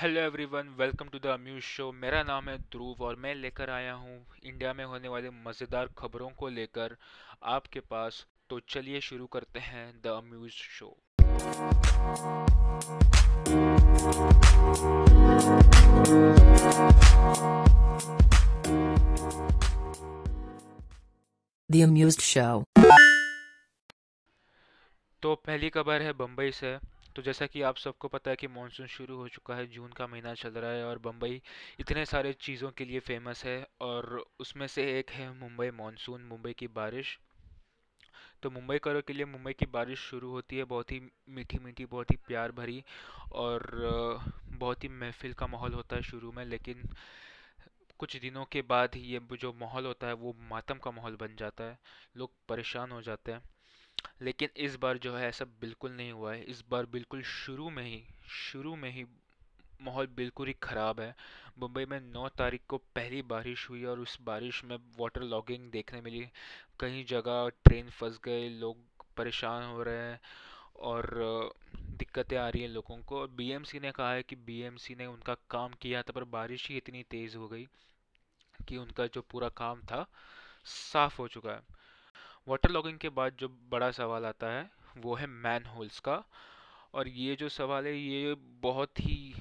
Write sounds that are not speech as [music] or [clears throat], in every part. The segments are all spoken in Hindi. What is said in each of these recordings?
Hello everyone welcome to the Amused Show मेरा नाम है ध्रुव और मैं लेकर आया हूँ इंडिया में होने वाले मज़ेदार खबरों को लेकर आपके पास। तो चलिए शुरू करते हैं the Amused Show The Amused Show. तो पहली खबर है बम्बई से। तो जैसा कि आप सबको पता है कि मानसून शुरू हो चुका है, जून का महीना चल रहा है और बम्बई इतने सारे चीज़ों के लिए फ़ेमस है और उसमें से एक है मुंबई मानसून मुंबई की बारिश। तो मुंबई करो के लिए मुंबई की बारिश शुरू होती है, बहुत ही मीठी मीठी बहुत ही प्यार भरी और बहुत ही महफिल का माहौल होता है शुरू में, लेकिन कुछ दिनों के बाद ही ये जो माहौल होता है वो मातम का माहौल बन जाता है, लोग परेशान हो जाते हैं। लेकिन इस बार जो है ऐसा बिल्कुल नहीं हुआ है। इस बार बिल्कुल शुरू में ही, शुरू में ही माहौल बिल्कुल ही ख़राब है। मुंबई में 9 तारीख को पहली बारिश हुई और उस बारिश में वाटर लॉगिंग देखने मिली। कई जगह ट्रेन फंस गए, लोग परेशान हो रहे हैं और दिक्कतें आ रही हैं लोगों को। और बीएमसी ने कहा है कि बीएमसी ने उनका काम किया था, पर बारिश ही इतनी तेज़ हो गई कि उनका जो पूरा काम था, साफ़ हो चुका है। वाटर लॉगिंग के बाद जो बड़ा सवाल आता है, वो है मैन होल्स का। और ये जो सवाल है, ये बहुत ही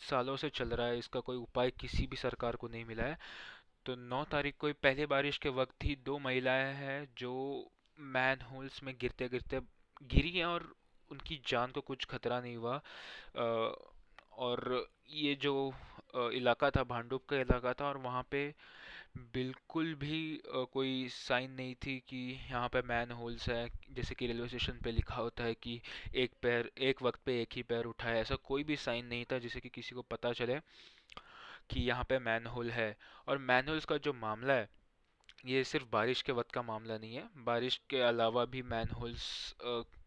सालों से चल रहा है, इसका कोई उपाय किसी भी सरकार को नहीं मिला है। तो 9 तारीख को पहले बारिश के वक्त ही दो महिलाएँ हैं जो मैन होल्स में गिरते गिरते गिरी हैं और उनकी जान को कुछ खतरा नहीं हुआ। और ये जो इलाका था, भांडुप का इलाका था और वहाँ पे बिल्कुल भी कोई साइन नहीं थी कि यहाँ पे मैन होल्स है। जैसे कि रेलवे स्टेशन पे लिखा होता है कि एक पैर, एक वक्त पे एक ही पैर उठाए ऐसा कोई भी साइन नहीं था जिससे कि किसी को पता चले कि यहाँ पे मैन होल है। और मैन होल्स का जो मामला है, ये सिर्फ़ बारिश के वक्त का मामला नहीं है। बारिश के अलावा भी मैन होल्स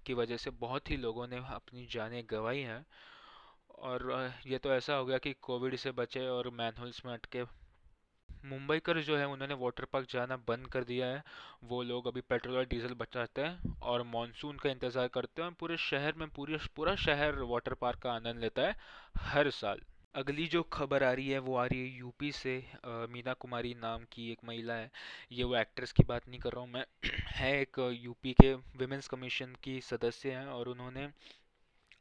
की वजह से बहुत ही लोगों ने अपनी जानें गंवाई हैं। और ये तो ऐसा हो गया कि कोविड से बचे और मैन होल्स में अटके मुंबईकर जो है उन्होंने वाटर पार्क जाना बंद कर दिया है। वो लोग अभी पेट्रोल और डीजल बचाते हैं और मानसून का इंतज़ार करते हैं पूरे शहर में पूरे पूरा शहर वाटर पार्क का आनंद लेता है हर साल। अगली जो खबर आ रही है वो आ रही है यूपी से। अ, मीना कुमारी नाम की एक महिला है। ये वो एक्ट्रेस की बात नहीं कर रहा हूँ मैं। [clears throat] है एक यूपी के विमेंस कमीशन की सदस्य हैं और उन्होंने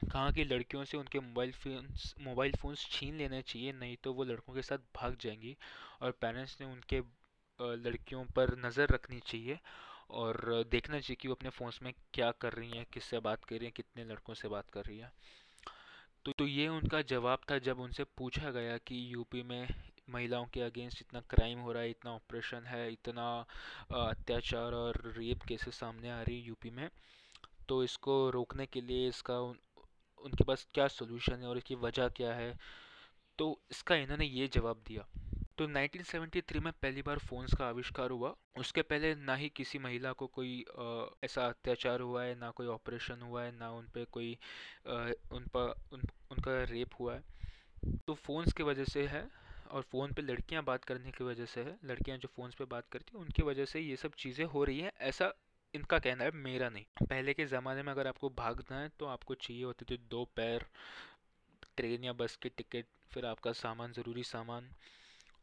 कहा की लड़कियों से उनके मोबाइल फोन्स, मोबाइल फ़ोन्स छीन लेने चाहिए, नहीं तो वो लड़कों के साथ भाग जाएँगी और पेरेंट्स ने उनके लड़कियों पर नज़र रखनी चाहिए और देखना चाहिए कि वो अपने फ़ोन्स में क्या कर रही हैं, किससे बात कर रही हैं, कितने लड़कों से बात कर रही हैं। तो तो ये उनका जवाब था जब उनसे पूछा गया कि यूपी में महिलाओं के अगेंस्ट इतना क्राइम हो रहा है, इतना ऑपरेशन है, इतना अत्याचार और रेप केसेस सामने आ रही है यूपी में तो इसको रोकने के लिए इसका उनके पास क्या सोल्यूशन है और इसकी वजह क्या है? तो इसका इन्होंने ये जवाब दिया। तो 1973 में पहली बार फ़ोन्स का आविष्कार हुआ। उसके पहले ना ही किसी महिला को कोई ऐसा अत्याचार हुआ है ना कोई ऑपरेशन हुआ है ना उन पर कोई उन पर उन, उनका रेप हुआ है। तो फ़ोन्स की वजह से है और फ़ोन पे लड़कियाँ बात करने की वजह से है। लड़कियाँ जो फ़ोन्स पे बात करती हैं उनकी वजह से ये सब चीज़ें हो रही हैं। ऐसा इनका कहना है मेरा नहीं। पहले के ज़माने में अगर आपको भागना है तो आपको चाहिए होते थे दो पैर, ट्रेन या बस की टिकट, फिर आपका सामान, ज़रूरी सामान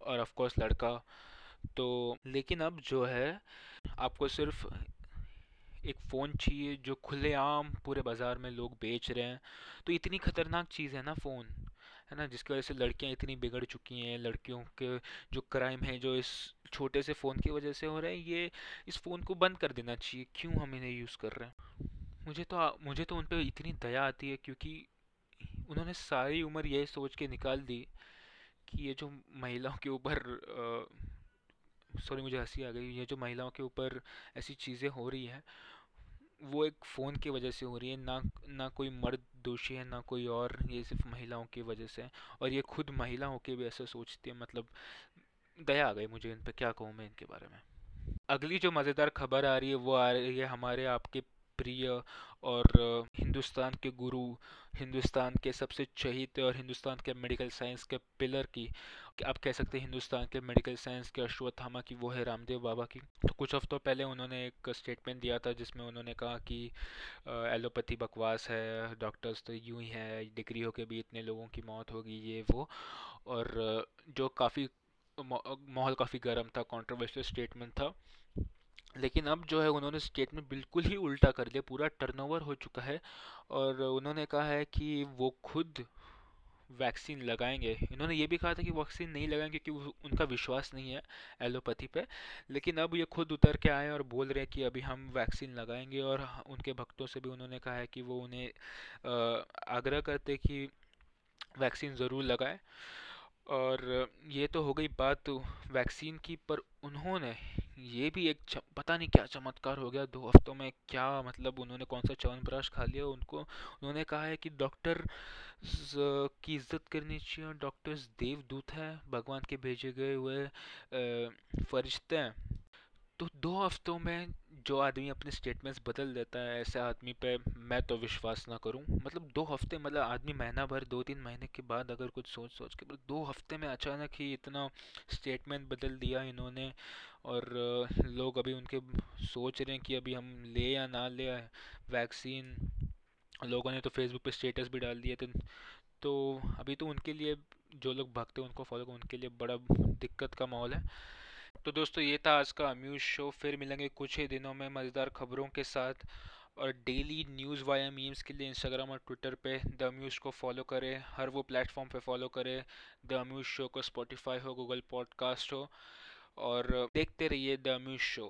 और ऑफ़ कोर्स लड़का। तो लेकिन अब जो है, आपको सिर्फ़ एक फ़ोन चाहिए जो खुलेआम पूरे बाज़ार में लोग बेच रहे हैं। तो इतनी खतरनाक चीज़ है ना फ़ोन। है ना, जिसकी वजह से लड़कियाँ इतनी बिगड़ चुकी हैं, लड़कियों के जो क्राइम है, जो इस छोटे से फ़ोन की वजह से हो रहे हैं, ये इस फ़ोन को बंद कर देना चाहिए। क्यों हम इन्हें यूज़ कर रहे हैं? मुझे तो आ- मुझे तो उन पर इतनी दया आती है क्योंकि उन्होंने सारी उम्र यही सोच के निकाल दी कि ये जो महिलाओं के ऊपर सॉरी मुझे हँसी आ गई, ये जो महिलाओं के ऊपर ऐसी चीज़ें हो रही हैं वो एक फ़ोन की वजह से हो रही है, ना ना कोई मर्द दोषी है, ना कोई और, ये सिर्फ़ महिलाओं की वजह से है। और ये खुद महिला होके भी ऐसा सोचती है मतलब दया आ गई मुझे इन पर क्या कहूँ मैं इनके बारे में? अगली जो मज़ेदार खबर आ रही है, वो आ रही है हमारे आपके प्रिय और हिंदुस्तान के गुरु, हिंदुस्तान के सबसे चहीते और हिंदुस्तान के मेडिकल साइंस के पिलर की आप कह सकते हैं हिंदुस्तान के मेडिकल साइंस के अश्वत्थामा की वो है रामदेव बाबा की। तो कुछ हफ्तों पहले उन्होंने एक स्टेटमेंट दिया था जिसमें उन्होंने कहा कि एलोपैथी बकवास है, डॉक्टर्स तो यूँ ही है डिग्री होके भी इतने लोगों की मौत होगी, ये, वो। और जो काफ़ी माहौल काफ़ी गर्म था कंट्रोवर्शियल स्टेटमेंट था। लेकिन अब जो है उन्होंने स्टेटमेंट बिल्कुल ही उल्टा कर दिया, पूरा टर्नओवर हो चुका है और उन्होंने कहा है कि वो खुद वैक्सीन लगाएँगे। इन्होंने ये भी कहा था कि वैक्सीन नहीं लगाएँगे क्योंकि उनका विश्वास नहीं है एलोपैथी पे। लेकिन अब ये खुद उतर के आए और बोल रहे हैं कि अभी हम वैक्सीन लगाएँगे और उनके भक्तों से भी उन्होंने कहा है कि वो उन्हें आग्रह करते कि वैक्सीन ज़रूर लगाएँ। और ये तो हो गई बात वैक्सीन की, पर उन्होंने ये भी एक पता नहीं क्या चमत्कार हो गया। दो हफ्तों में क्या मतलब उन्होंने कौन सा च्यवनप्राश खा लिया? उनको, उन्होंने कहा है कि डॉक्टर की इज़्ज़त करनी चाहिए। और डॉक्टर्स देवदूत है, भगवान के भेजे गए हुए फरिश्ते हैं। तो दो हफ्तों में जो आदमी अपने स्टेटमेंट्स बदल देता है ऐसे आदमी पे मैं तो विश्वास ना करूँ। मतलब दो हफ़्ते मतलब आदमी महीना भर, दो तीन महीने के बाद अगर कुछ सोच सोच के मतलब दो हफ़्ते में अचानक ही इतना स्टेटमेंट बदल दिया इन्होंने और लोग अभी उनके सोच रहे हैं कि अभी हम ले या ना ले वैक्सीन लोगों ने तो फेसबुक पे स्टेटस भी डाल दिए थे। तो अभी तो उनके लिए, जो लोग भागते हैं उनको फॉलो कर उनके लिए बड़ा दिक्कत का माहौल है। तो दोस्तों, ये था आज का अम्यूज शो फिर मिलेंगे कुछ ही दिनों में मज़ेदार खबरों के साथ। और डेली न्यूज़ वाया मीम्स के लिए इंस्टाग्राम और ट्विटर पे द अम्यूज को फॉलो करें। हर वो प्लेटफॉर्म पे फॉलो करें। द अम्यूज शो को स्पॉटिफाई हो गूगल पॉडकास्ट हो। और देखते रहिए द अम्यूज शो